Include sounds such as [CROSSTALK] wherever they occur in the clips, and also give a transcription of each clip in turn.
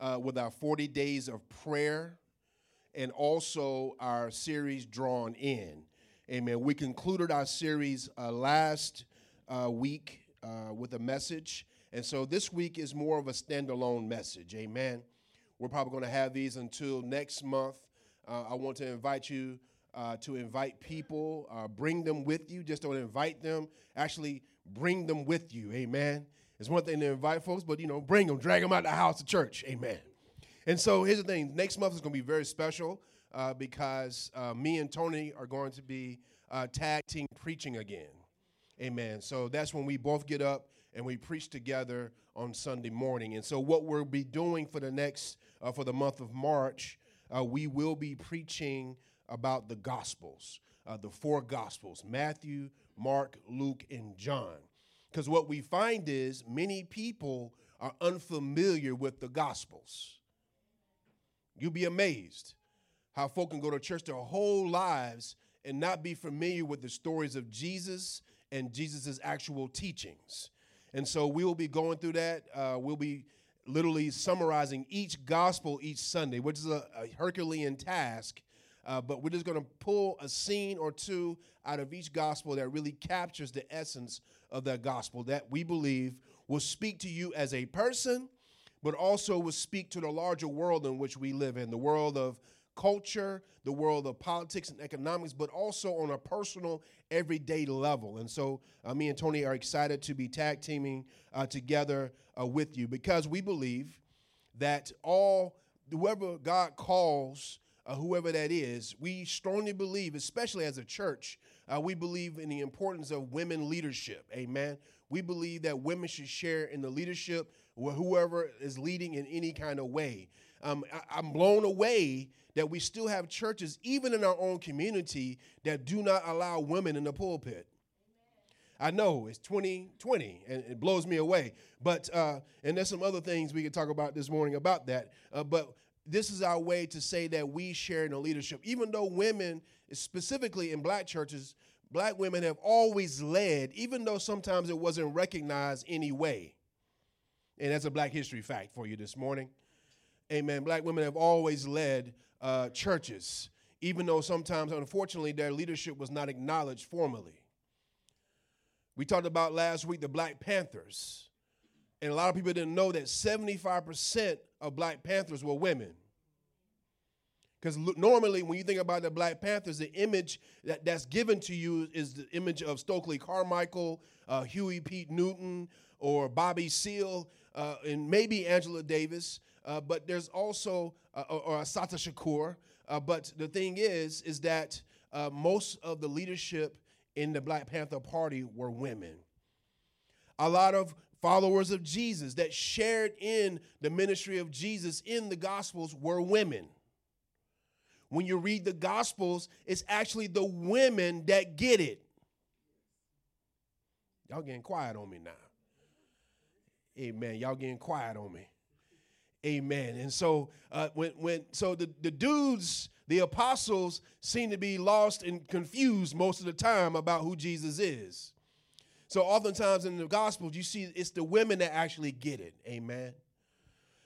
uh, with our 40 days of prayer and also our series Drawn In. Amen. We concluded our series uh, last uh, week uh, with a message. And so this week is more of a standalone message. Amen. We're probably going to have these until next month. Uh, I want to invite you uh, to invite people, bring them with you. Just don't invite them, actually bring them with you. Amen. It's one thing to invite folks, but you know, bring them, drag them out the house to church. Amen. And so here's the thing next month is going to be very special uh, because uh, me and Tony are going to be uh, tag team preaching again. Amen. So that's when we both get up and we preach together on Sunday morning. And so what we'll be doing for the next, uh, for the month of March, uh, we will be preaching about the Gospels, uh, the four Gospels Matthew, Mark, Luke, and John. Because what we find is many people are unfamiliar with the Gospels. You'll be amazed how folk can go to church their whole lives and not be familiar with the stories of Jesus and Jesus' actual teachings. And so we will be going through that. Uh, we'll be literally summarizing each gospel each Sunday, which is a, a Herculean task. Uh, but we're just going to pull a scene or two out of each gospel that really captures the essence of that gospel that we believe will speak to you as a person, but also will speak to the larger world in which we live in the world of culture, the world of politics and economics, but also on a personal, everyday level. And so, uh, me and Tony are excited to be tag teaming uh, together uh, with you because we believe that all, whoever God calls, uh, whoever that is, we strongly believe, especially as a church, uh, we believe in the importance of women leadership. Amen. We believe that women should share in the leadership, whoever is leading in any kind of way. Um, I, I'm blown away that we still have churches, even in our own community, that do not allow women in the pulpit. I know it's 2020 and it blows me away. But, uh, and there's some other things we could talk about this morning about that. Uh, but this is our way to say that we share in the leadership. Even though women, specifically in black churches, black women have always led, even though sometimes it wasn't recognized anyway. And that's a black history fact for you this morning. Amen. Black women have always led uh, churches, even though sometimes, unfortunately, their leadership was not acknowledged formally. We talked about last week the Black Panthers, and a lot of people didn't know that 75% of Black Panthers were women. Because normally, when you think about the Black Panthers, the image that, that's given to you is the image of Stokely Carmichael, uh, Huey P. Newton, or Bobby Seale, uh, and maybe Angela Davis. Uh, but there's also, uh, or, or Shakur. Uh, but the thing is, is that uh, most of the leadership in the Black Panther Party were women. A lot of followers of Jesus that shared in the ministry of Jesus in the Gospels were women. When you read the Gospels, it's actually the women that get it. Y'all getting quiet on me now. Amen. Y'all getting quiet on me. Amen. And so uh, when when so the, the dudes, the apostles, seem to be lost and confused most of the time about who Jesus is. So oftentimes in the Gospels, you see it's the women that actually get it. Amen.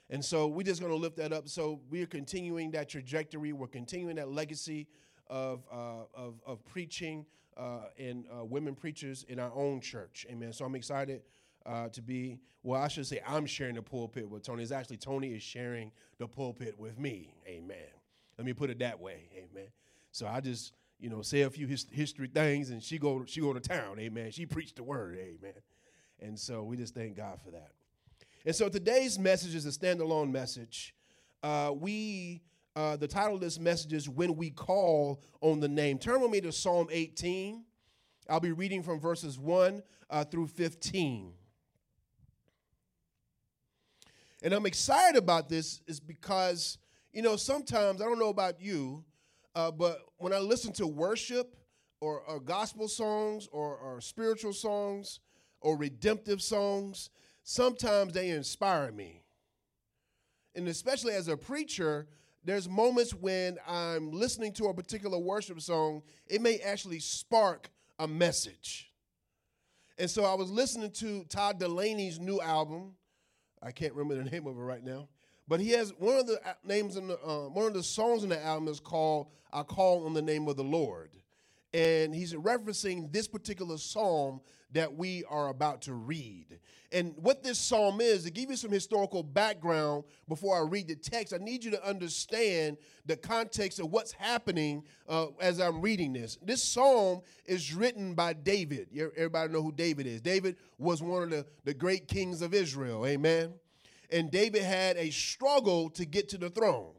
And so we're just going to lift that up. So we're continuing that trajectory. We're continuing that legacy of, uh, of, of, preaching uh, and uh, women preachers in our own church. Amen. So I'm excited uh, to be, well, I should say I'm sharing the pulpit with Tony. It's actually Tony is sharing the pulpit with me. Amen. Let me put it that way. Amen. So I just, you know, say a few his, history things and she go, she go to town. Amen. She preached the word. Amen. And so we just thank God for that. And so today's message is a standalone message. Uh, we, uh, the title of this message is When We Call on the Name. Turn with me to Psalm 18. I'll be reading from verses 1 uh, through 15. And I'm excited about this is because, you know, sometimes, I don't know about you, uh, but when I listen to worship or, or gospel songs or, or spiritual songs or redemptive songs, sometimes they inspire me. And especially as a preacher, there's moments when I'm listening to a particular worship song, it may actually spark a message. And so I was listening to Todd Dulaney's new album, I can't remember the name of it right now. But he has one of the names in the uh, one of the songs in the album is called "I Call on the Name of the Lord," and he's referencing this particular psalm that we are about to read. And what this psalm is, to give you some historical background before I read the text, I need you to understand the context of what's happening uh, as I'm reading this. This psalm is written by David. Everybody know who David is. David was one of the, the great kings of Israel. Amen. And David had a struggle to get to the throne.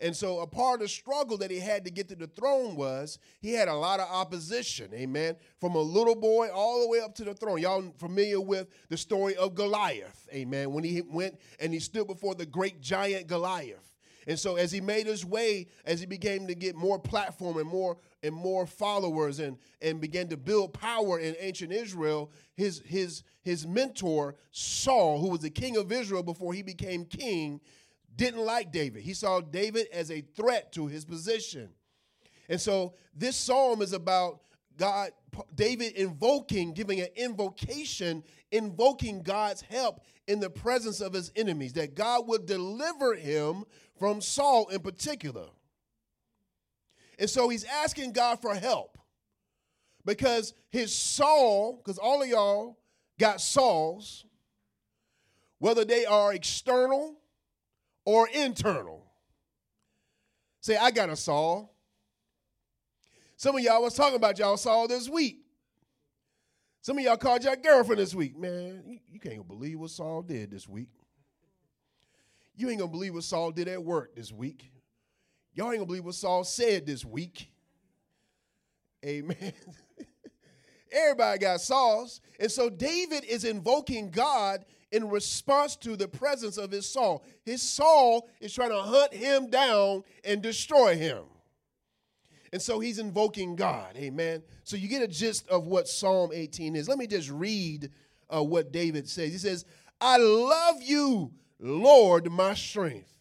And so, a part of the struggle that he had to get to the throne was he had a lot of opposition, amen, from a little boy all the way up to the throne. Y'all familiar with the story of Goliath, amen, when he went and he stood before the great giant Goliath. And so, as he made his way, as he began to get more platform and more and more followers and, and began to build power in ancient Israel, his, his, his mentor, Saul, who was the king of Israel before he became king, didn't like David. He saw David as a threat to his position. And so this psalm is about God, David invoking, giving an invocation, invoking God's help in the presence of his enemies, that God would deliver him from Saul in particular. And so he's asking God for help because his Saul, because all of y'all got Sauls, whether they are external or internal. Say, I got a Saul. Some of y'all was talking about y'all Saul this week. Some of y'all called your girlfriend this week. Man, you, you can't believe what Saul did this week. You ain't gonna believe what Saul did at work this week. Y'all ain't gonna believe what Saul said this week. Amen. [LAUGHS] Everybody got Sauls. And so David is invoking God in response to the presence of his Saul. His Saul is trying to hunt him down and destroy him. And so he's invoking God. Amen. So you get a gist of what Psalm 18 is. Let me just read uh, what David says. He says, I love you, Lord, my strength.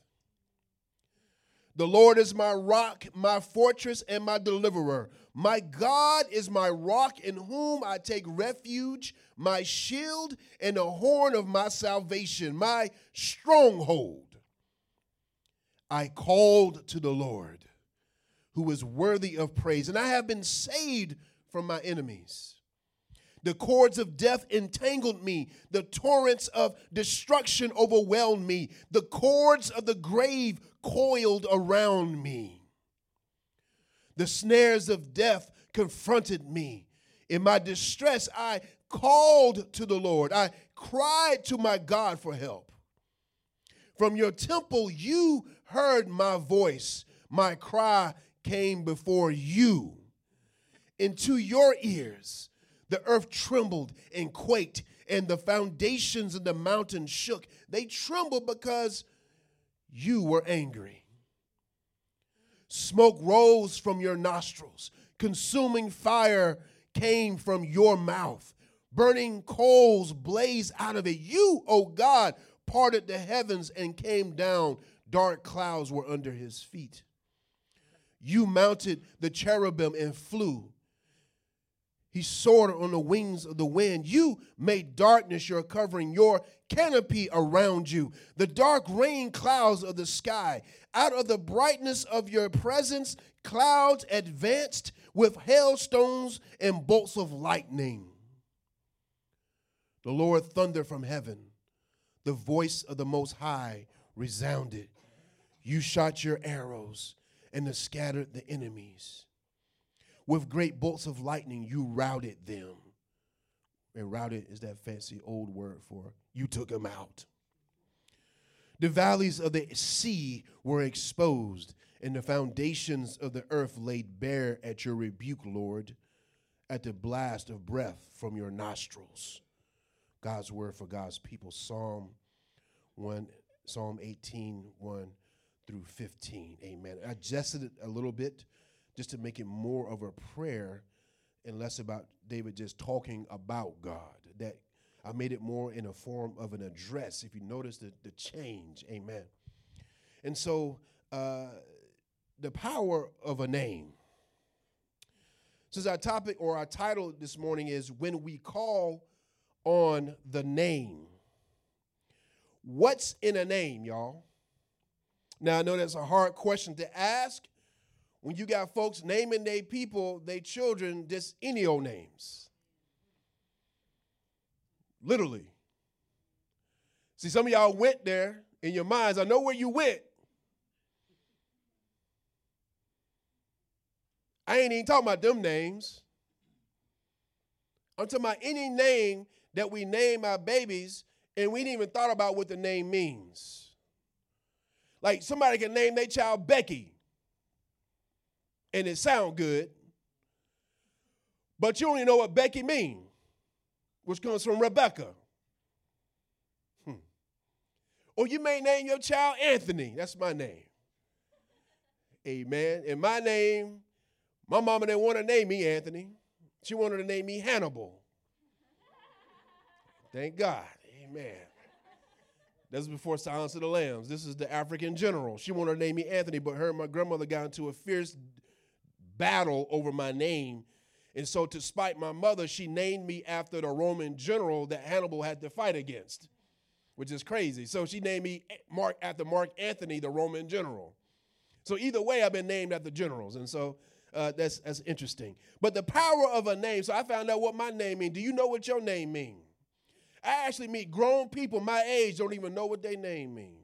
The Lord is my rock, my fortress, and my deliverer. My God is my rock in whom I take refuge, my shield and the horn of my salvation, my stronghold. I called to the Lord, who is worthy of praise, and I have been saved from my enemies. The cords of death entangled me. The torrents of destruction overwhelmed me. The cords of the grave coiled around me. The snares of death confronted me. In my distress, I called to the Lord. I cried to my God for help. From your temple, you heard my voice. My cry came before you. Into your ears, the earth trembled and quaked, and the foundations of the mountains shook. They trembled because you were angry. Smoke rose from your nostrils, consuming fire came from your mouth, burning coals blazed out of it. You, O oh God, parted the heavens and came down. Dark clouds were under his feet. You mounted the cherubim and flew. He soared on the wings of the wind. You made darkness your covering, your canopy around you, the dark rain clouds of the sky. Out of the brightness of your presence, clouds advanced with hailstones and bolts of lightning. The Lord thundered from heaven. The voice of the Most High resounded. You shot your arrows and scattered the enemies. With great bolts of lightning, you routed them. And routed is that fancy old word for you took them out. The valleys of the sea were exposed, and the foundations of the earth laid bare at your rebuke, Lord, at the blast of breath from your nostrils. God's word for God's people. Psalm 1, Psalm 18, 1 through 15. Amen. I adjusted it a little bit just to make it more of a prayer and less about David just talking about God. That I made it more in a form of an address. If you notice the, the change, amen. And so, uh, the power of a name. Since our topic or our title this morning is When We Call on the Name. What's in a name, y'all? Now, I know that's a hard question to ask when you got folks naming their people, their children, just any old names. Literally. See, some of y'all went there in your minds. I know where you went. I ain't even talking about them names. I'm talking about any name that we name our babies and we didn't even thought about what the name means. Like somebody can name their child Becky and it sound good, but you only know what Becky mean, which comes from Rebecca. Hmm. Or you may name your child Anthony. That's my name. Amen. And my name, my mama didn't want to name me Anthony. She wanted to name me Hannibal. Thank God. Amen. This is before Silence of the Lambs. This is the African general. She wanted to name me Anthony, but her and my grandmother got into a fierce battle over my name. And so, to spite my mother, she named me after the Roman general that Hannibal had to fight against, which is crazy. So, she named me Mark after Mark Anthony, the Roman general. So, either way, I've been named after generals. And so, uh, that's, that's interesting. But the power of a name, so I found out what my name means. Do you know what your name means? I actually meet grown people my age don't even know what their name means.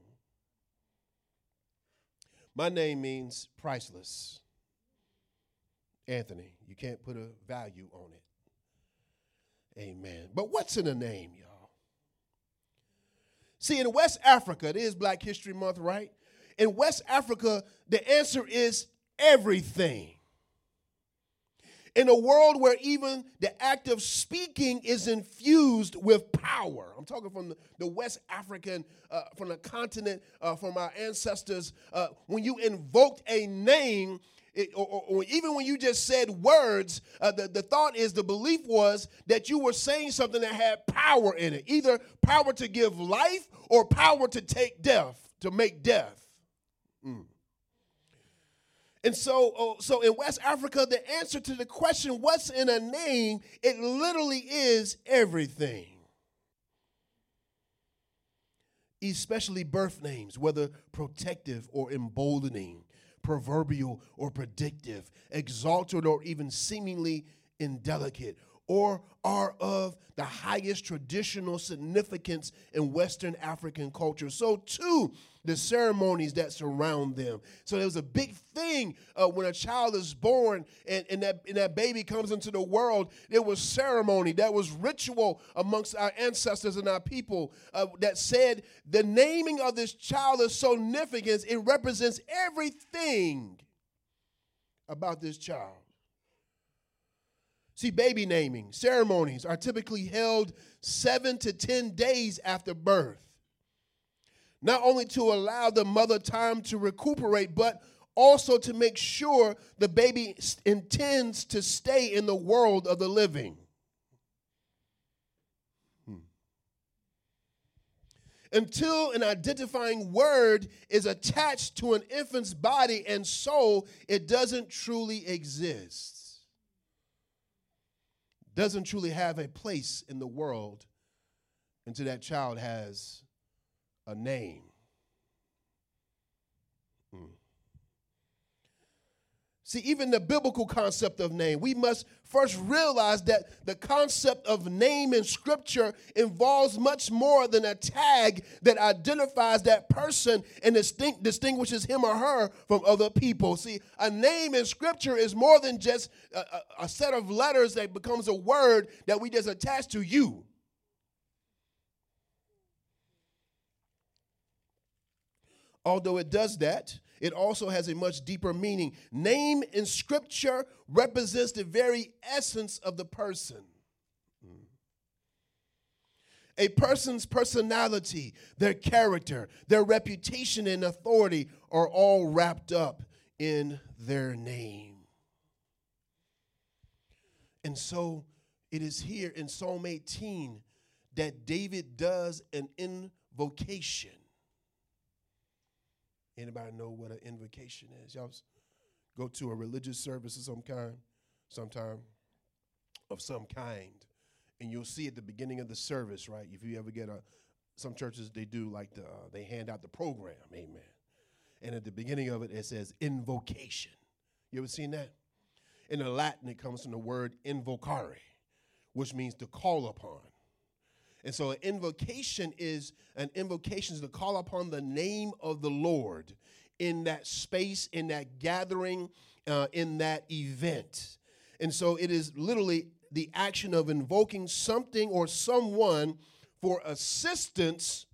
My name means priceless. Anthony, you can't put a value on it. Amen. But what's in a name, y'all? See, in West Africa, it is Black History Month, right? In West Africa, the answer is everything in a world where even the act of speaking is infused with power. I'm talking from the, West African, uh, from the continent, uh, from our ancestors. Uh, when you invoked a name, it, or, or, or, even when you just said words, uh, the, the thought is, the belief was that you were saying something that had power in it either power to give life or power to take death, to make death. Mm. And so, oh, so in West Africa, the answer to the question, what's in a name, it literally is everything. Especially birth names, whether protective or emboldening, proverbial or predictive, exalted or even seemingly indelicate, or are of the highest traditional significance in Western African culture. So, too, the ceremonies that surround them. So, there was a big thing uh, when a child is born and, and, that, and that baby comes into the world. There was ceremony, that was ritual amongst our ancestors and our people uh, that said the naming of this child is so significant, it represents everything about this child. See, baby naming ceremonies are typically held seven to 10 days after birth, not only to allow the mother time to recuperate, but also to make sure the baby intends to stay in the world of the living. Hmm. Until an identifying word is attached to an infant's body and soul, it doesn't truly exist doesn't truly have a place in the world until that child has a name. Hmm. See, even the biblical concept of name, we must first realize that the concept of name in Scripture involves much more than a tag that identifies that person and distinct, distinguishes him or her from other people. See, a name in Scripture is more than just a, a, a set of letters that becomes a word that we just attach to you. Although it does that, it also has a much deeper meaning. Name in Scripture represents the very essence of the person. A person's personality, their character, their reputation, and authority are all wrapped up in their name. And so it is here in Psalm 18 that David does an invocation Anybody know what an invocation is? Y'all go to a religious service of some kind, sometime, of some kind, and you'll see at the beginning of the service, right? If you ever get a, some churches they do like the uh, they hand out the program, amen. And at the beginning of it, it says invocation. You ever seen that? In the Latin, it comes from the word invocare, which means to call upon. And so an invocation is an invocation is to call upon the name of the Lord in that space, in that gathering, uh, in that event. And so it is literally the action of invoking something or someone for assistance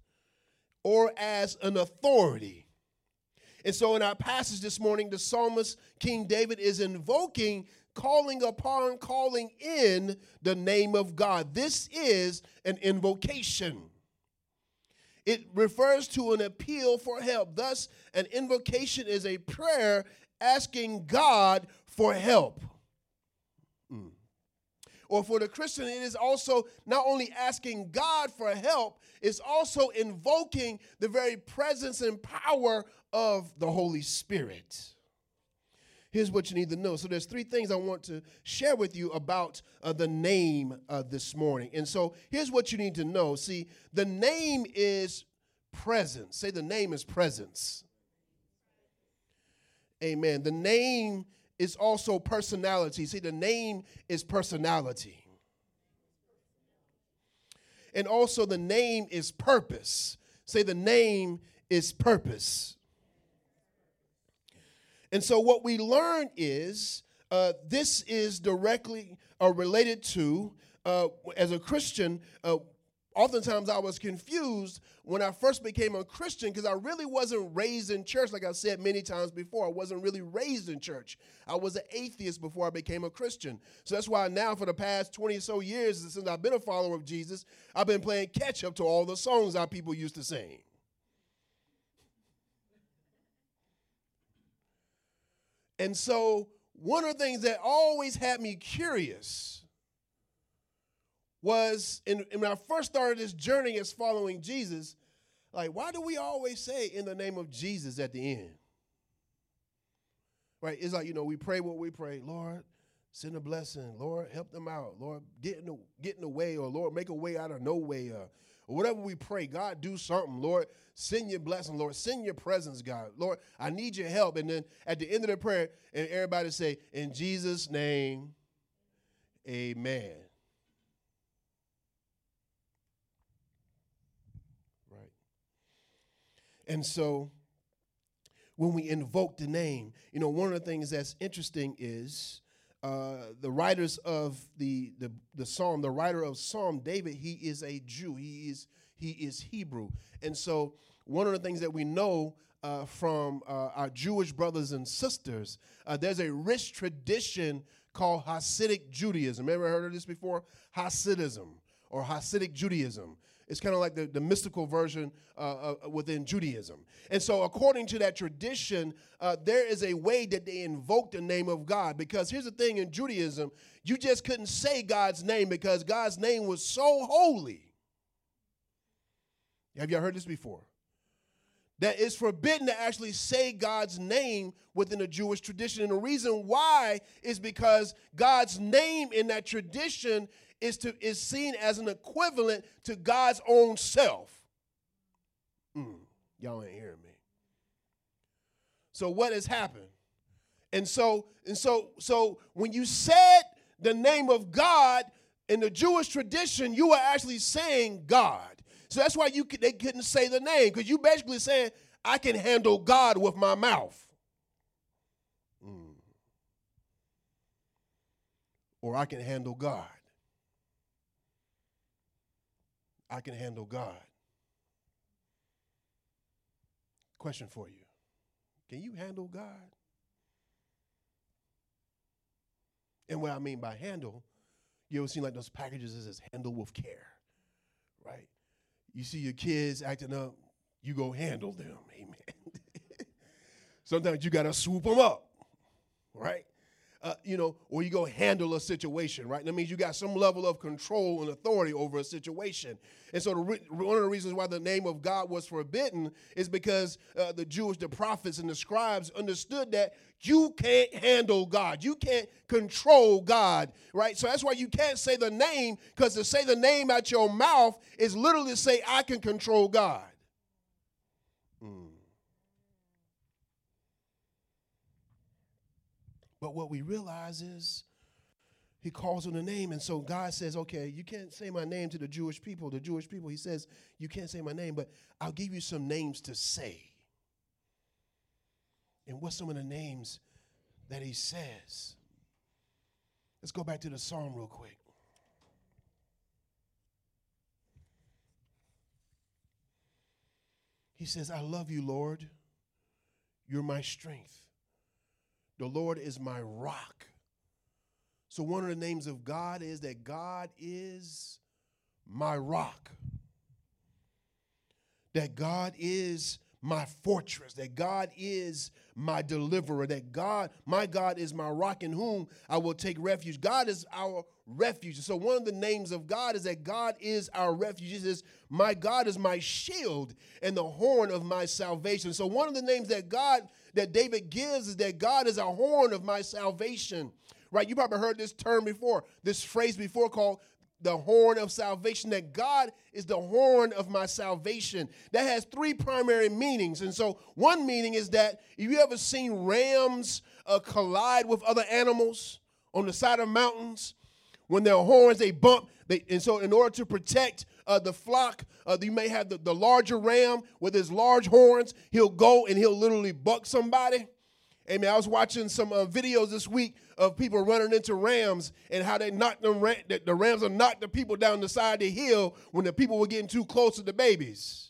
or as an authority. And so in our passage this morning, the psalmist King David is invoking calling upon, calling in the name of God. This is an invocation. It refers to an appeal for help. Thus, an invocation is a prayer asking God for help. Mm. Or for the Christian, it is also not only asking God for help, it's also invoking the very presence and power of the Holy Spirit here's what you need to know. So there's three things I want to share with you about uh, the name uh, this morning. And so here's what you need to know. See, the name is presence. Say the name is presence. Amen. The name is also personality. See, the name is personality. And also the name is purpose. Say the name is purpose. And so what we learn is uh, this is directly uh, related to, uh, as a Christian, uh, oftentimes I was confused when I first became a Christian because I really wasn't raised in church, like I said many times before. I wasn't really raised in church. I was an atheist before I became a Christian. So that's why now, for the past 20 or so years, since I've been a follower of Jesus, I've been playing catch up to all the songs our people used to sing. And so, one of the things that always had me curious was in, when I first started this journey as following Jesus, like, why do we always say in the name of Jesus at the end? Right? It's like, you know, we pray what we pray. Lord, send a blessing. Lord, help them out. Lord, get in the, get in the way, or Lord, make a way out of no way. Uh, or whatever we pray, God, do something. Lord, send your blessing. Lord, send your presence, God. Lord, I need your help. And then at the end of the prayer, and everybody say, In Jesus' name, amen. Right. And so when we invoke the name, you know, one of the things that's interesting is uh, the writers of the, the, the psalm, the writer of Psalm, David, he is a Jew. He is, he is Hebrew. And so one of the things that we know uh, from uh, our Jewish brothers and sisters, uh, there's a rich tradition called Hasidic Judaism. Ever heard of this before? Hasidism or Hasidic Judaism. It's kind of like the, the mystical version uh, uh, within Judaism. And so, according to that tradition, uh, there is a way that they invoke the name of God. Because here's the thing in Judaism, you just couldn't say God's name because God's name was so holy. Have you heard this before? That it's forbidden to actually say God's name within a Jewish tradition. And the reason why is because God's name in that tradition is, to, is seen as an equivalent to God's own self. Mm, y'all ain't hearing me. So what has happened? And so, and so, so when you said the name of God in the Jewish tradition, you were actually saying God. So that's why you they couldn't say the name because you basically saying I can handle God with my mouth. Mm. Or I can handle God. I can handle God. Question for you Can you handle God? And what I mean by handle, you ever seen like those packages that says handle with care, right? You see your kids acting up, you go handle them, [LAUGHS] amen. Sometimes you got to swoop them up, right? Uh, you know, or you go handle a situation, right? That means you got some level of control and authority over a situation. And so, re- one of the reasons why the name of God was forbidden is because uh, the Jewish, the prophets, and the scribes understood that you can't handle God, you can't control God, right? So that's why you can't say the name, because to say the name out your mouth is literally to say, I can control God. Mm. But what we realize is he calls on the name. And so God says, okay, you can't say my name to the Jewish people. The Jewish people, he says, you can't say my name, but I'll give you some names to say. And what's some of the names that he says? Let's go back to the psalm real quick. He says, I love you, Lord. You're my strength. The Lord is my rock. So, one of the names of God is that God is my rock, that God is my fortress, that God is my deliverer, that God, my God is my rock in whom I will take refuge. God is our refuge. So one of the names of God is that God is our refuge. He says, My God is my shield and the horn of my salvation. So one of the names that God, that David gives is that God is a horn of my salvation. Right? You probably heard this term before, this phrase before called the horn of salvation, that God is the horn of my salvation. That has three primary meanings. And so, one meaning is that if you ever seen rams uh, collide with other animals on the side of mountains, when their horns they bump, they, and so in order to protect uh, the flock, uh, you may have the, the larger ram with his large horns. He'll go and he'll literally buck somebody. Amen. I was watching some uh, videos this week of people running into rams and how they knocked them. the rams are knocked the people down the side of the hill when the people were getting too close to the babies.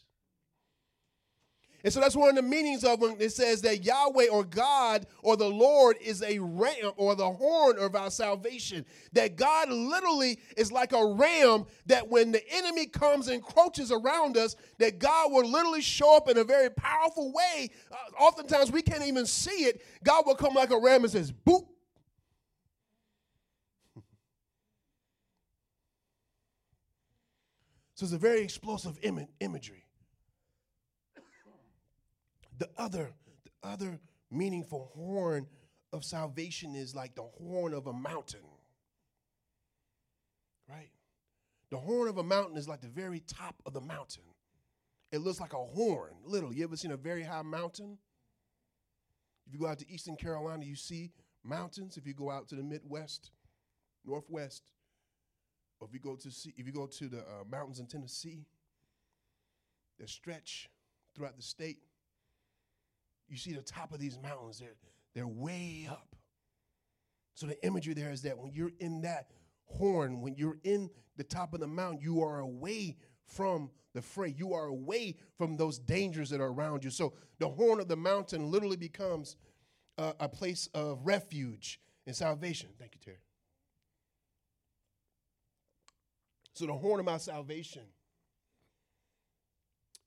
And so that's one of the meanings of when it says that Yahweh or God or the Lord is a ram or the horn of our salvation. That God literally is like a ram that when the enemy comes and crouches around us, that God will literally show up in a very powerful way. Uh, oftentimes we can't even see it. God will come like a ram and says, boop. [LAUGHS] So it's a very explosive Im- imagery. The other, the other meaningful horn of salvation is like the horn of a mountain. Right? The horn of a mountain is like the very top of the mountain. It looks like a horn, little. You ever seen a very high mountain? If you go out to Eastern Carolina, you see mountains. If you go out to the Midwest, Northwest, or if you go to see, if you go to the uh, mountains in Tennessee, that stretch throughout the state, you see the top of these mountains, they're, they're way up. So the imagery there is that when you're in that horn, when you're in the top of the mountain, you are away from the fray. You are away from those dangers that are around you. So the horn of the mountain literally becomes a, a place of refuge and salvation. Thank you, Terry. So the horn of my salvation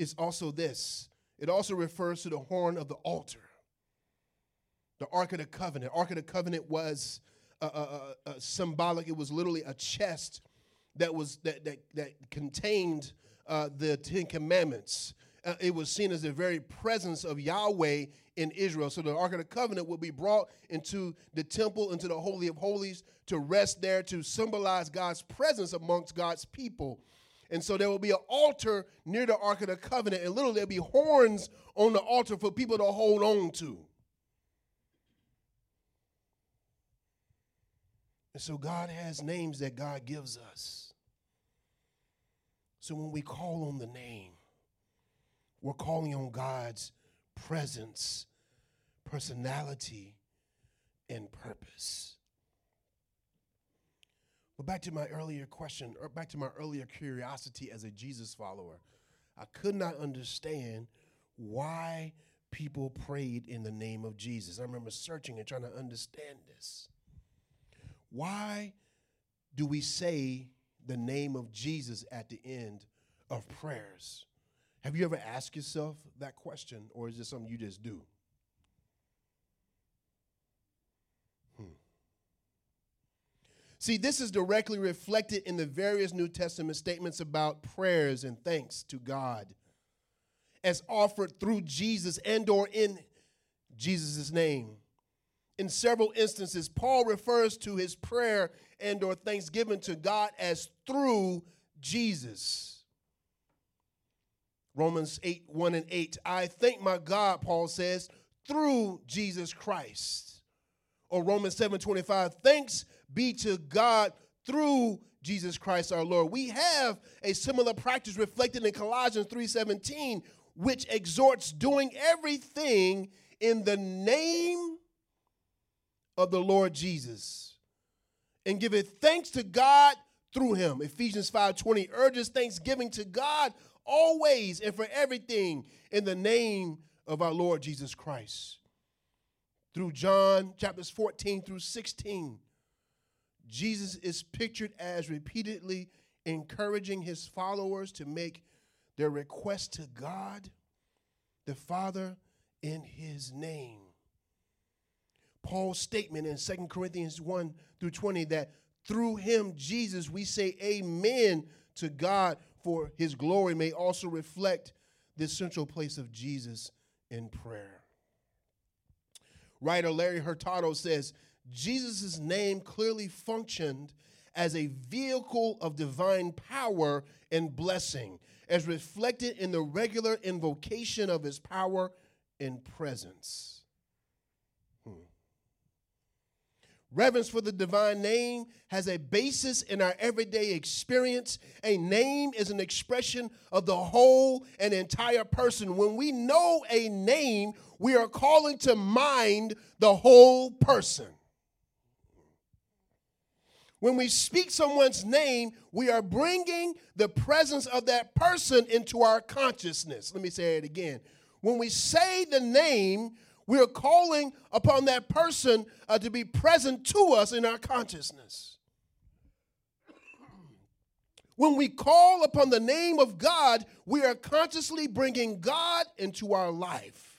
is also this it also refers to the horn of the altar, the Ark of the Covenant. Ark of the Covenant was uh, uh, uh, symbolic. It was literally a chest that was that that, that contained the Ten Commandments. It was seen as the very presence of Yahweh in Israel. So the Ark of the Covenant would be brought into the temple, into the Holy of Holies, to rest there, to symbolize God's presence amongst God's people. And so there will be an altar near the Ark of the Covenant, and literally there'll be horns on the altar for people to hold on to. And so God has names that God gives us. So when we call on the name, we're calling on God's presence, personality, and purpose. But back to my earlier question, or back to my earlier curiosity as a Jesus follower, I could not understand why people prayed in the name of Jesus. I remember searching and trying to understand this. Why do we say the name of Jesus at the end of prayers? Have you ever asked yourself that question, or is it something you just do? See, this is directly reflected in the various New Testament statements about prayers and thanks to God as offered through Jesus and or in Jesus' name. In several instances, Paul refers to his prayer and or thanksgiving to God as through Jesus. Romans 8, 1 and 8. I thank my God, Paul says, through Jesus Christ or Romans 7:25, thanks be to God through Jesus Christ our Lord. We have a similar practice reflected in Colossians 3:17, which exhorts doing everything in the name of the Lord Jesus and give it thanks to God through him. Ephesians 5:20 urges thanksgiving to God always and for everything in the name of our Lord Jesus Christ. Through John chapters 14 through 16, Jesus is pictured as repeatedly encouraging his followers to make their request to God, the Father, in his name. Paul's statement in 2 Corinthians 1 through 20 that through him, Jesus, we say amen to God for his glory may also reflect this central place of Jesus in prayer. Writer Larry Hurtado says Jesus' name clearly functioned as a vehicle of divine power and blessing, as reflected in the regular invocation of his power and presence. Hmm. Reverence for the divine name has a basis in our everyday experience. A name is an expression of the whole and entire person. When we know a name, we are calling to mind the whole person. When we speak someone's name, we are bringing the presence of that person into our consciousness. Let me say it again. When we say the name, we are calling upon that person uh, to be present to us in our consciousness. When we call upon the name of God, we are consciously bringing God into our life.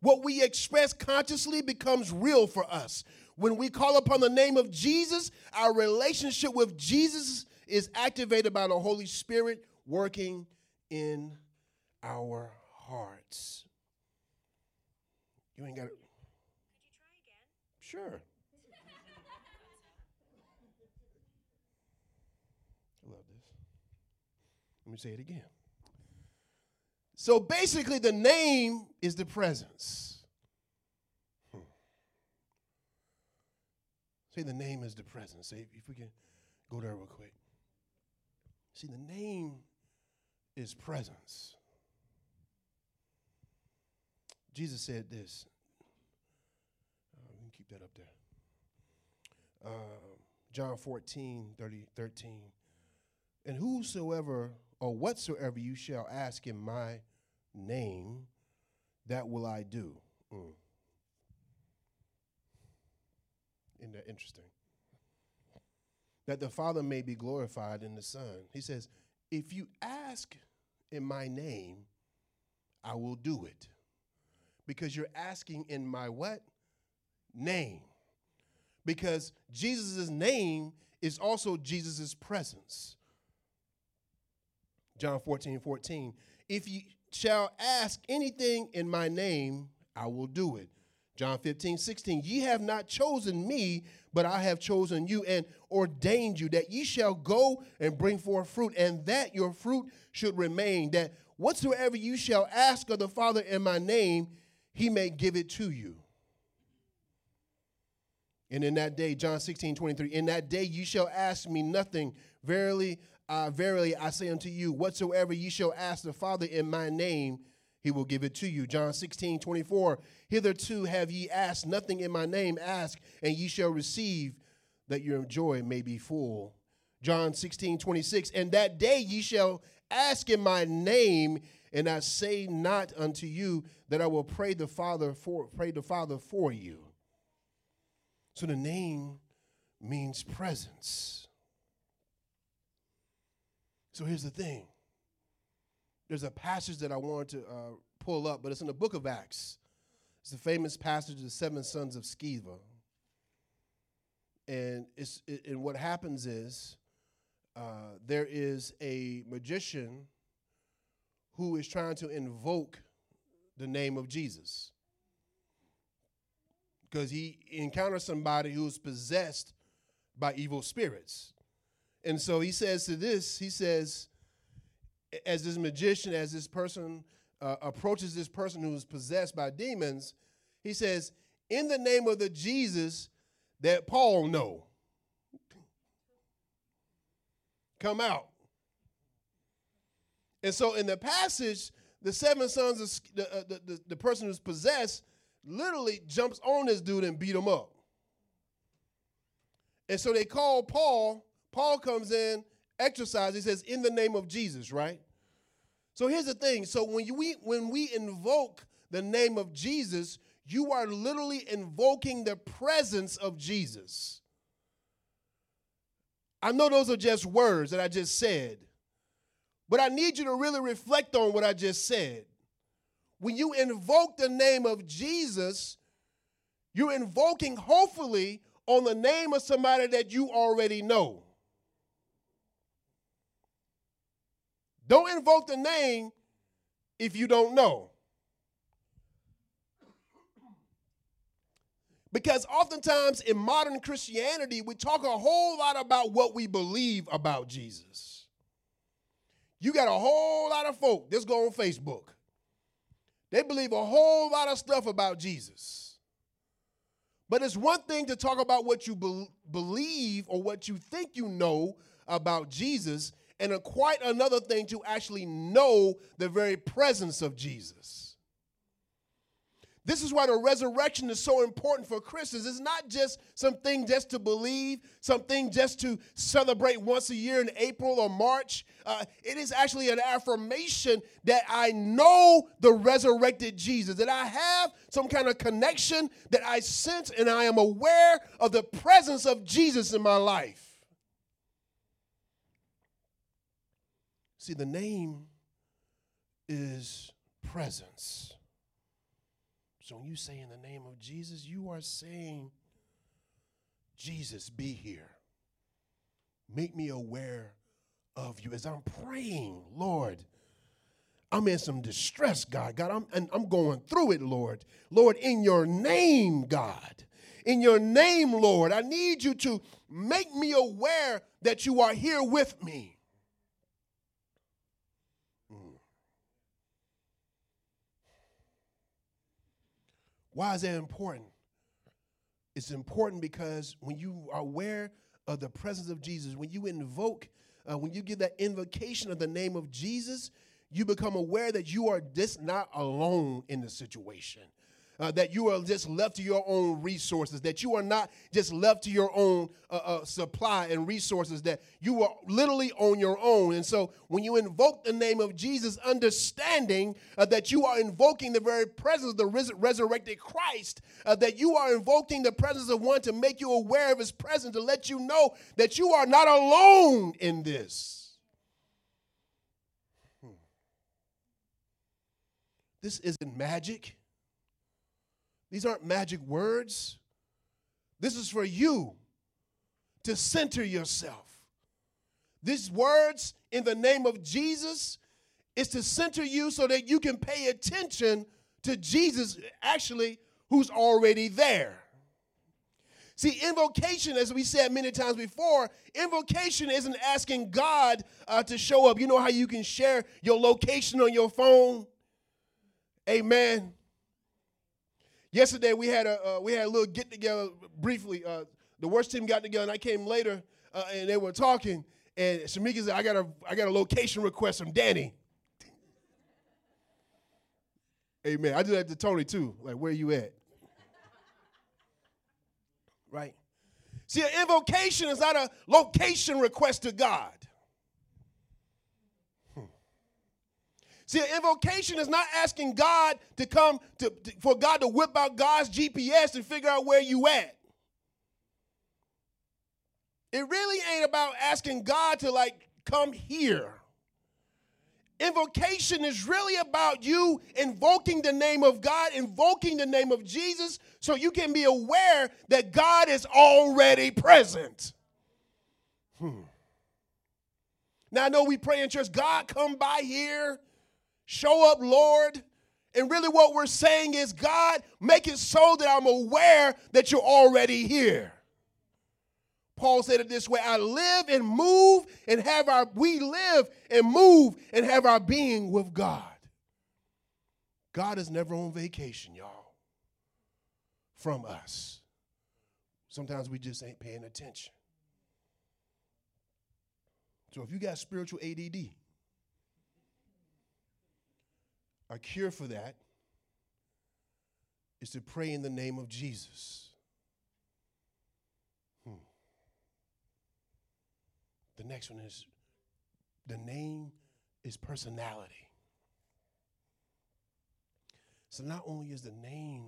What we express consciously becomes real for us. When we call upon the name of Jesus, our relationship with Jesus is activated by the Holy Spirit working in our hearts. You ain't got it. Sure. I love this. Let me say it again. So basically, the name is the presence. Say the name is the presence. Say if we can go there real quick. See, the name is presence. Jesus said this. Uh, we can keep that up there. Uh, John 14, 30, 13. And whosoever or whatsoever you shall ask in my name, that will I do. Mm. Isn't that interesting? That the Father may be glorified in the Son. He says, If you ask in my name, I will do it because you're asking in my what? Name. Because Jesus' name is also Jesus' presence. John 14, 14. If you shall ask anything in my name, I will do it. John 15, 16. Ye have not chosen me, but I have chosen you and ordained you that ye shall go and bring forth fruit, and that your fruit should remain. That whatsoever you shall ask of the Father in my name, he may give it to you. And in that day, John 16, 23, in that day you shall ask me nothing. Verily, uh, verily, I say unto you, whatsoever ye shall ask the Father in my name, he will give it to you. John 16, 24, hitherto have ye asked nothing in my name, ask, and ye shall receive, that your joy may be full. John 16, 26, and that day ye shall ask in my name, and I say not unto you that I will pray the Father for pray the Father for you. So the name means presence. So here's the thing. There's a passage that I wanted to uh, pull up, but it's in the book of Acts. It's the famous passage of the seven sons of Sceva. And, it's, it, and what happens is uh, there is a magician who is trying to invoke the name of Jesus. Because he encounters somebody who's possessed by evil spirits. And so he says to this, he says, as this magician, as this person uh, approaches this person who is possessed by demons, he says, in the name of the Jesus that Paul know. Come out. And so in the passage, the seven sons of the, uh, the, the, the person who's possessed literally jumps on this dude and beat him up. And so they call Paul. Paul comes in, exercise. He says, in the name of Jesus, right? So here's the thing. So when you, we when we invoke the name of Jesus, you are literally invoking the presence of Jesus. I know those are just words that I just said, but I need you to really reflect on what I just said. When you invoke the name of Jesus, you're invoking, hopefully, on the name of somebody that you already know. Don't invoke the name if you don't know. Because oftentimes in modern Christianity, we talk a whole lot about what we believe about Jesus. You got a whole lot of folk, let's go on Facebook. They believe a whole lot of stuff about Jesus. But it's one thing to talk about what you be- believe or what you think you know about Jesus, and a quite another thing to actually know the very presence of Jesus. This is why the resurrection is so important for Christians. It's not just something just to believe, something just to celebrate once a year in April or March. Uh, it is actually an affirmation that I know the resurrected Jesus, that I have some kind of connection, that I sense and I am aware of the presence of Jesus in my life. See, the name is presence. So when you say in the name of Jesus, you are saying, Jesus, be here. Make me aware of you as I'm praying, Lord. I'm in some distress, God. God, I'm, and I'm going through it, Lord. Lord, in your name, God. In your name, Lord, I need you to make me aware that you are here with me. Why is that important? It's important because when you are aware of the presence of Jesus, when you invoke, uh, when you give that invocation of the name of Jesus, you become aware that you are just not alone in the situation uh, that you are just left to your own resources, that you are not just left to your own uh, uh, supply and resources, that you are literally on your own. And so when you invoke the name of Jesus, understanding uh, that you are invoking the very presence of the res- resurrected Christ, uh, that you are invoking the presence of one to make you aware of his presence, to let you know that you are not alone in this. Hmm. This isn't magic. These aren't magic words. This is for you to center yourself. These words in the name of Jesus is to center you so that you can pay attention to Jesus, actually, who's already there. See, invocation, as we said many times before, invocation isn't asking God uh, to show up. You know how you can share your location on your phone? Amen. Yesterday we had a uh, we had a little get together briefly. Uh, the worst team got together, and I came later, uh, and they were talking. And Shamika said, "I got a I got a location request from Danny." Amen. I did that to Tony too. Like, where you at? right. See, an invocation is not a location request to God. See, invocation is not asking God to come to, to, for God to whip out God's GPS and figure out where you at. It really ain't about asking God to like come here. Invocation is really about you invoking the name of God, invoking the name of Jesus, so you can be aware that God is already present. Hmm. Now I know we pray in church, God come by here. Show up, Lord. And really, what we're saying is, God, make it so that I'm aware that you're already here. Paul said it this way I live and move and have our, we live and move and have our being with God. God is never on vacation, y'all. from us. Sometimes we just ain't paying attention. So if you got spiritual ADD, a cure for that is to pray in the name of Jesus. Hmm. The next one is the name is personality. So not only is the name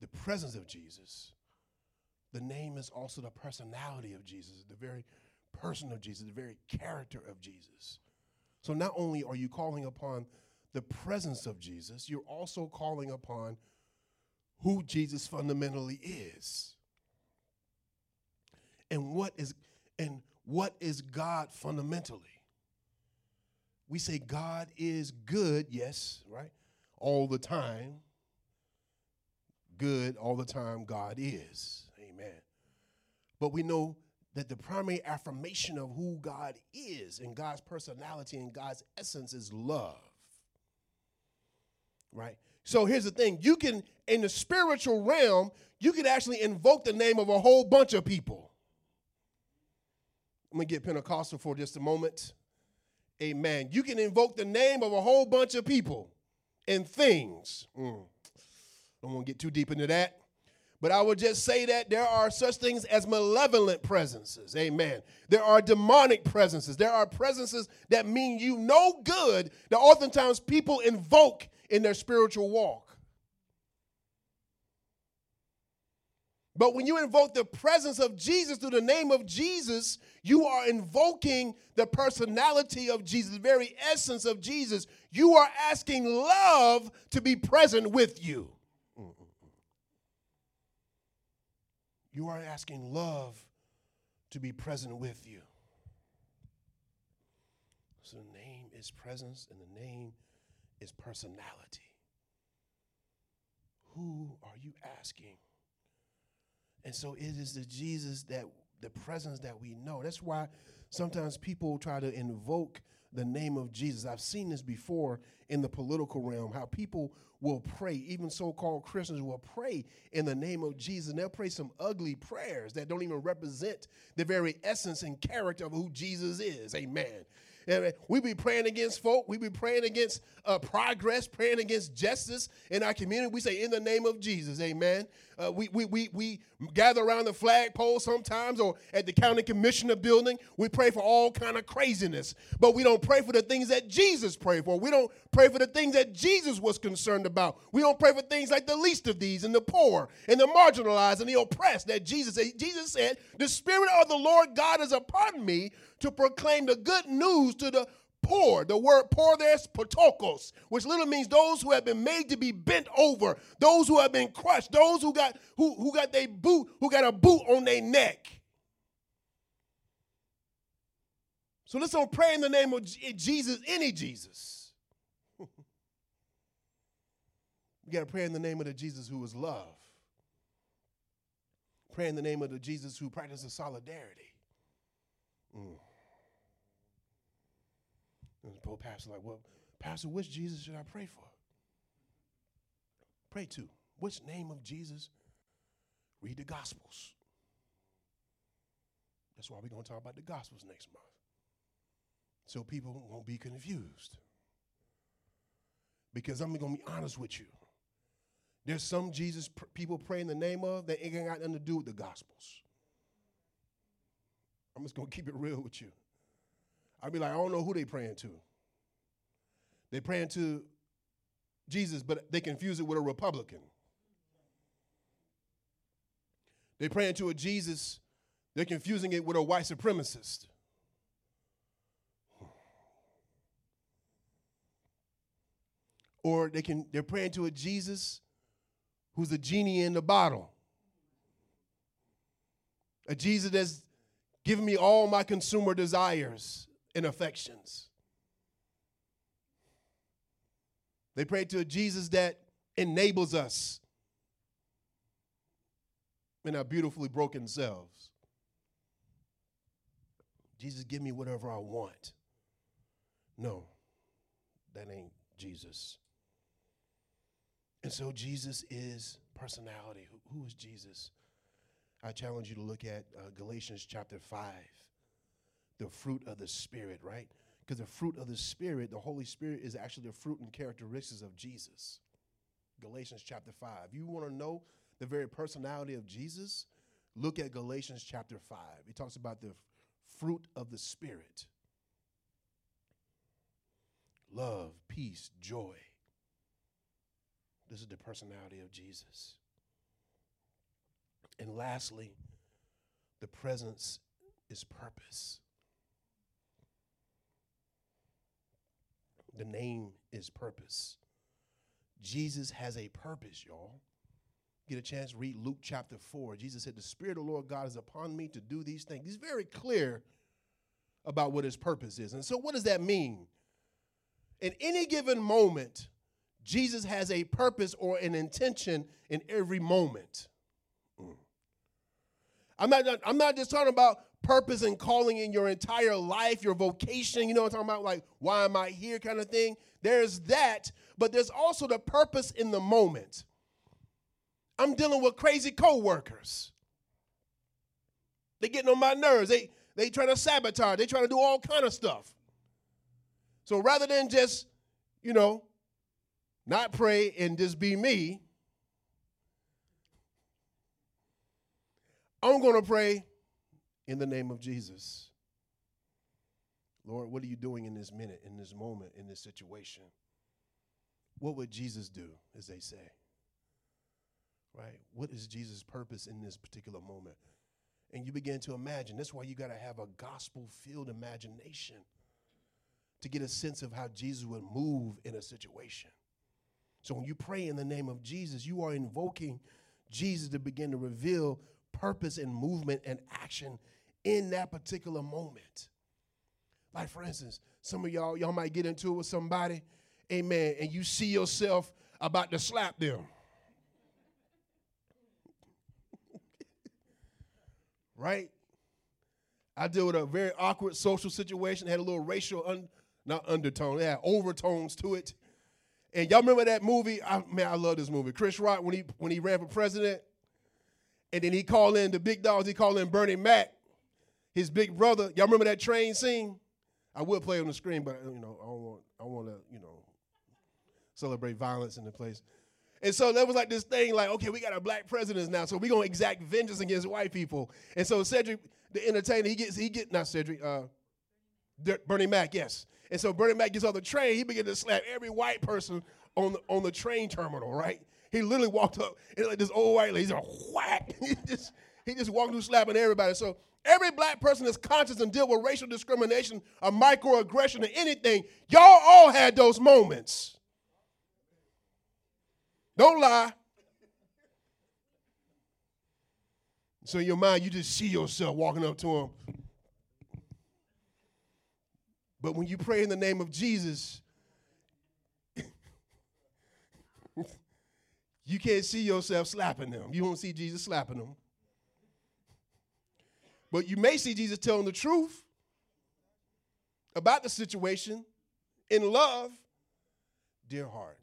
the presence of Jesus, the name is also the personality of Jesus, the very person of Jesus, the very character of Jesus. So not only are you calling upon the presence of Jesus, you're also calling upon who Jesus fundamentally is. And what is and what is God fundamentally? We say God is good, yes, right? All the time. Good all the time God is. Amen. But we know that the primary affirmation of who God is and God's personality and God's essence is love. Right? So here's the thing you can, in the spiritual realm, you can actually invoke the name of a whole bunch of people. I'm gonna get Pentecostal for just a moment. Amen. You can invoke the name of a whole bunch of people and things. Mm. Want to get too deep into that. But I would just say that there are such things as malevolent presences. Amen. There are demonic presences. There are presences that mean you no good that oftentimes people invoke in their spiritual walk. But when you invoke the presence of Jesus through the name of Jesus, you are invoking the personality of Jesus, the very essence of Jesus. You are asking love to be present with you. You are asking love to be present with you. So the name is presence and the name is personality. Who are you asking? And so it is the Jesus that the presence that we know. That's why sometimes people try to invoke the name of Jesus. I've seen this before in the political realm, how people will pray, even so called Christians will pray in the name of Jesus. And they'll pray some ugly prayers that don't even represent the very essence and character of who Jesus is. Amen. And we be praying against folk. We be praying against uh, progress, praying against justice in our community. We say, in the name of Jesus, amen. Uh, we, we, we, we gather around the flagpole sometimes or at the county commissioner building. We pray for all kind of craziness, but we don't pray for the things that Jesus prayed for. We don't pray for the things that Jesus was concerned about. We don't pray for things like the least of these and the poor and the marginalized and the oppressed that Jesus said. Jesus said, the Spirit of the Lord God is upon me to proclaim the good news to the poor. The word poor there is ptochos, which literally means those who have been made to be bent over, those who have been crushed, those who got who, who got their boot, who got a boot on their neck. So let's don't pray in the name of Jesus, any Jesus. [LAUGHS] we got to pray in the name of the Jesus who is love. Pray in the name of the Jesus who practices solidarity. Mm. And the poor pastor like, well, Pastor, which Jesus should I pray for? Pray to. Which name of Jesus? Read the Gospels. That's why we're going to talk about the Gospels next month. So people won't be confused. Because I'm going to be honest with you. There's some Jesus pr- people pray in the name of that ain't got nothing to do with the Gospels. I'm just going to keep it real with you. I'd be like, I don't know who they praying to. They praying to Jesus, but they confuse it with a Republican. They praying to a Jesus, they're confusing it with a white supremacist. Or they can they're praying to a Jesus who's a genie in the bottle. A Jesus that's giving me all my consumer desires and affections. They pray to a Jesus that enables us in our beautifully broken selves. Jesus, give me whatever I want. No, that ain't Jesus. And so Jesus is personality. Who, is Jesus? I challenge you to look at uh, Galatians chapter 5, the fruit of the Spirit, right? Because the fruit of the Spirit, the Holy Spirit, is actually the fruit and characteristics of Jesus. Galatians chapter 5. You want to know the very personality of Jesus? Look at Galatians chapter 5. He talks about the fruit of the Spirit love, peace, joy. This is the personality of Jesus. And lastly, the presence is purpose. The name is purpose. Jesus has a purpose, y'all. Get a chance read Luke chapter 4. Jesus said, The Spirit of the Lord God is upon me to do these things. He's very clear about what his purpose is. And so, what does that mean? In any given moment, Jesus has a purpose or an intention in every moment. I'm not, I'm not just talking about purpose and calling in your entire life, your vocation, you know what I'm talking about? Like, why am I here kind of thing. There's that, but there's also the purpose in the moment. I'm dealing with crazy coworkers. They getting on my nerves. They they trying to sabotage. They trying to do all kind of stuff. So rather than just, you know, not pray and just be me, I'm going to pray in the name of Jesus. Lord, what are you doing in this minute, in this moment, in this situation? What would Jesus do, as they say? Right? What is Jesus' purpose in this particular moment? And you begin to imagine. That's why you got to have a gospel filled imagination to get a sense of how Jesus would move in a situation. So when you pray in the name of Jesus, you are invoking Jesus to begin to reveal purpose and movement and action in that particular moment. Like, for instance, some of y'all, y'all might get into it with somebody, amen, and you see yourself about to slap them. [LAUGHS] right? I deal with a very awkward social situation, had a little racial, un, not undertone, had overtones to it. And y'all remember that movie? I, man, I love this movie. Chris Rock when he when he ran for president, and then he called in the big dogs. He called in Bernie Mac, his big brother. Y'all remember that train scene? I would play on the screen, but you know, I don't want I want to you know celebrate violence in the place. And so there was like this thing, like, okay, we got a black president now, so we're gonna exact vengeance against white people. And so Cedric, the entertainer, he gets he get not Cedric, uh, Bernie Mac, yes. And so Bernie Mac gets on the train. He began to slap every white person on the, on the train terminal, right? He literally walked up and like this old white lady, he's a whack. [LAUGHS] he just he just walked through slapping everybody. So every black person that's conscious and deal with racial discrimination or microaggression or anything, y'all all had those moments. Don't lie. So in your mind, you just see yourself walking up to him but when you pray in the name of Jesus, you can't see yourself slapping them. You won't see Jesus slapping them. But you may see Jesus telling the truth about the situation in love, dear heart.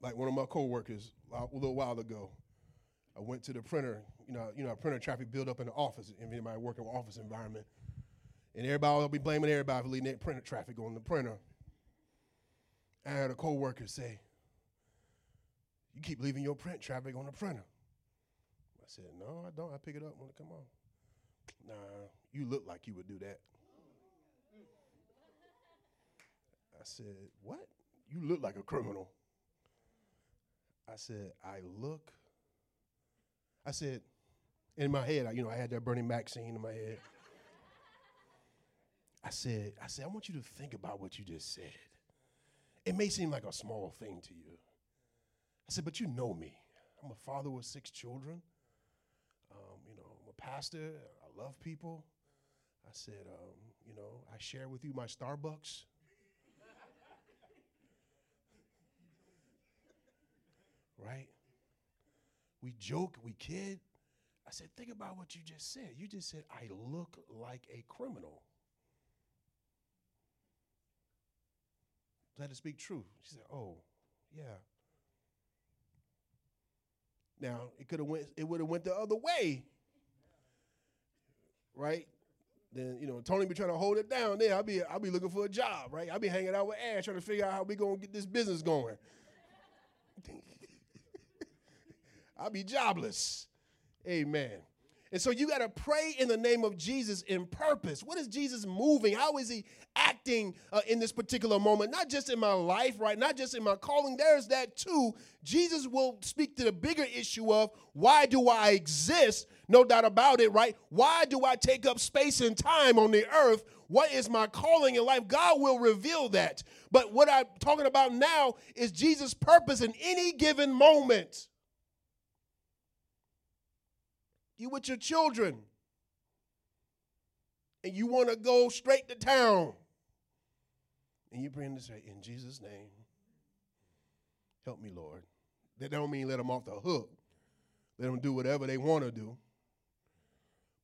Like one of my coworkers a little while ago, I went to the printer you know, you know, printer traffic build up in the office, if anybody working in office environment. And everybody will be blaming everybody for leaving that printer traffic on the printer. I had a coworker say, You keep leaving your print traffic on the printer. I said, No, I don't. I pick it up when it come on. Nah, you look like you would do that. I said, What? You look like a criminal. I said, I look. I said, in my head, I, you know, I had that Bernie Mac scene in my head. I said, I said, I want you to think about what you just said. It may seem like a small thing to you. I said, but you know me. I'm a father with six children. Um, you know, I'm a pastor. I love people. I said, um, you know, I share with you my Starbucks. right? We joke, we kid. I said, think about what you just said. You just said, I look like a criminal. Let it speak truth. She said, Oh, yeah. Now it could have went it would have went the other way. Right? Then you know, Tony be trying to hold it down there. I'll be I'll be looking for a job, right? I'll be hanging out with Ash trying to figure out how we gonna get this business going. [LAUGHS] I'll be jobless. Amen. And so you got to pray in the name of Jesus in purpose. What is Jesus moving? How is he acting uh, in this particular moment? Not just in my life, right? Not just in my calling. There's that too. Jesus will speak to the bigger issue of why do I exist? No doubt about it, right? Why do I take up space and time on the earth? What is my calling in life? God will reveal that. But what I'm talking about now is Jesus' purpose in any given moment. You with your children, and you want to go straight to town, and you bring to say, "In Jesus' name, help me, Lord." That don't mean let them off the hook. Let them do whatever they want to do,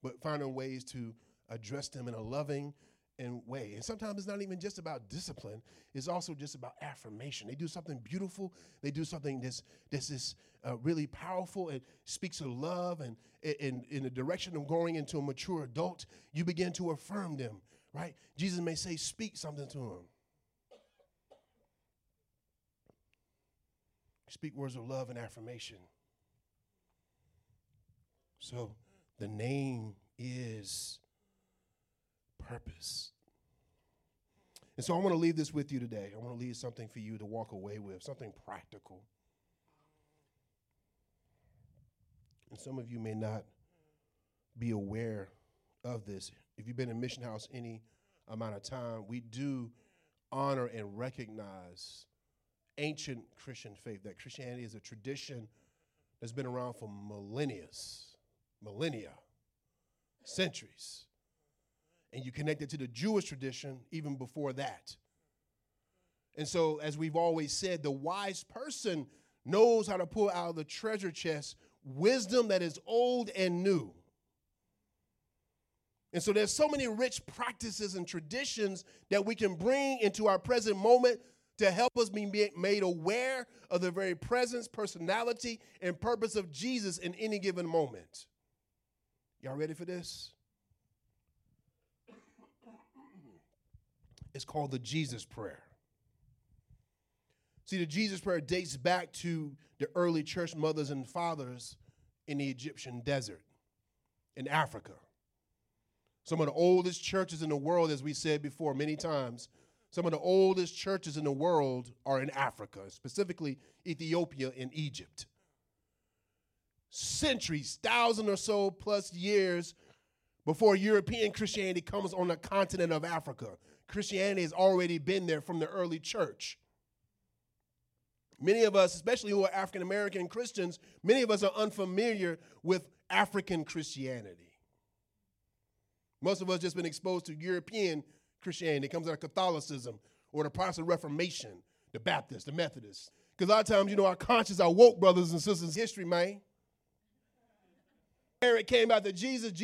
but finding ways to address them in a loving and way. And sometimes it's not even just about discipline, it's also just about affirmation. They do something beautiful, they do something that's, that's this, uh, really powerful and speaks of love and in, in the direction of growing into a mature adult, you begin to affirm them, right? Jesus may say, speak something to them. Speak words of love and affirmation. So the name is purpose. And so I want to leave this with you today. I want to leave something for you to walk away with, something practical. And some of you may not be aware of this. If you've been in Mission House any amount of time, we do honor and recognize ancient Christian faith, that Christianity is a tradition that's been around for millennia, millennia, centuries and you connect it to the Jewish tradition even before that. And so, as we've always said, the wise person knows how to pull out of the treasure chest wisdom that is old and new. And so there's so many rich practices and traditions that we can bring into our present moment to help us be made aware of the very presence, personality, and purpose of Jesus in any given moment. Y'all ready for this? It's called the Jesus Prayer. See, the Jesus Prayer dates back to the early church mothers and fathers in the Egyptian desert in Africa. Some of the oldest churches in the world, as we said before many times, some of the oldest churches in the world are in Africa, specifically Ethiopia and Egypt. Centuries, thousand or so plus years before European Christianity comes on the continent of Africa. Christianity has already been there from the early church. Many of us, especially who are African American Christians, many of us are unfamiliar with African Christianity. Most of us just been exposed to European Christianity. It comes out of Catholicism or the Protestant Reformation, the Baptists, the Methodists. Because a lot of times, you know, our conscience, our woke brothers and sisters history, man. Eric came out to Jesus.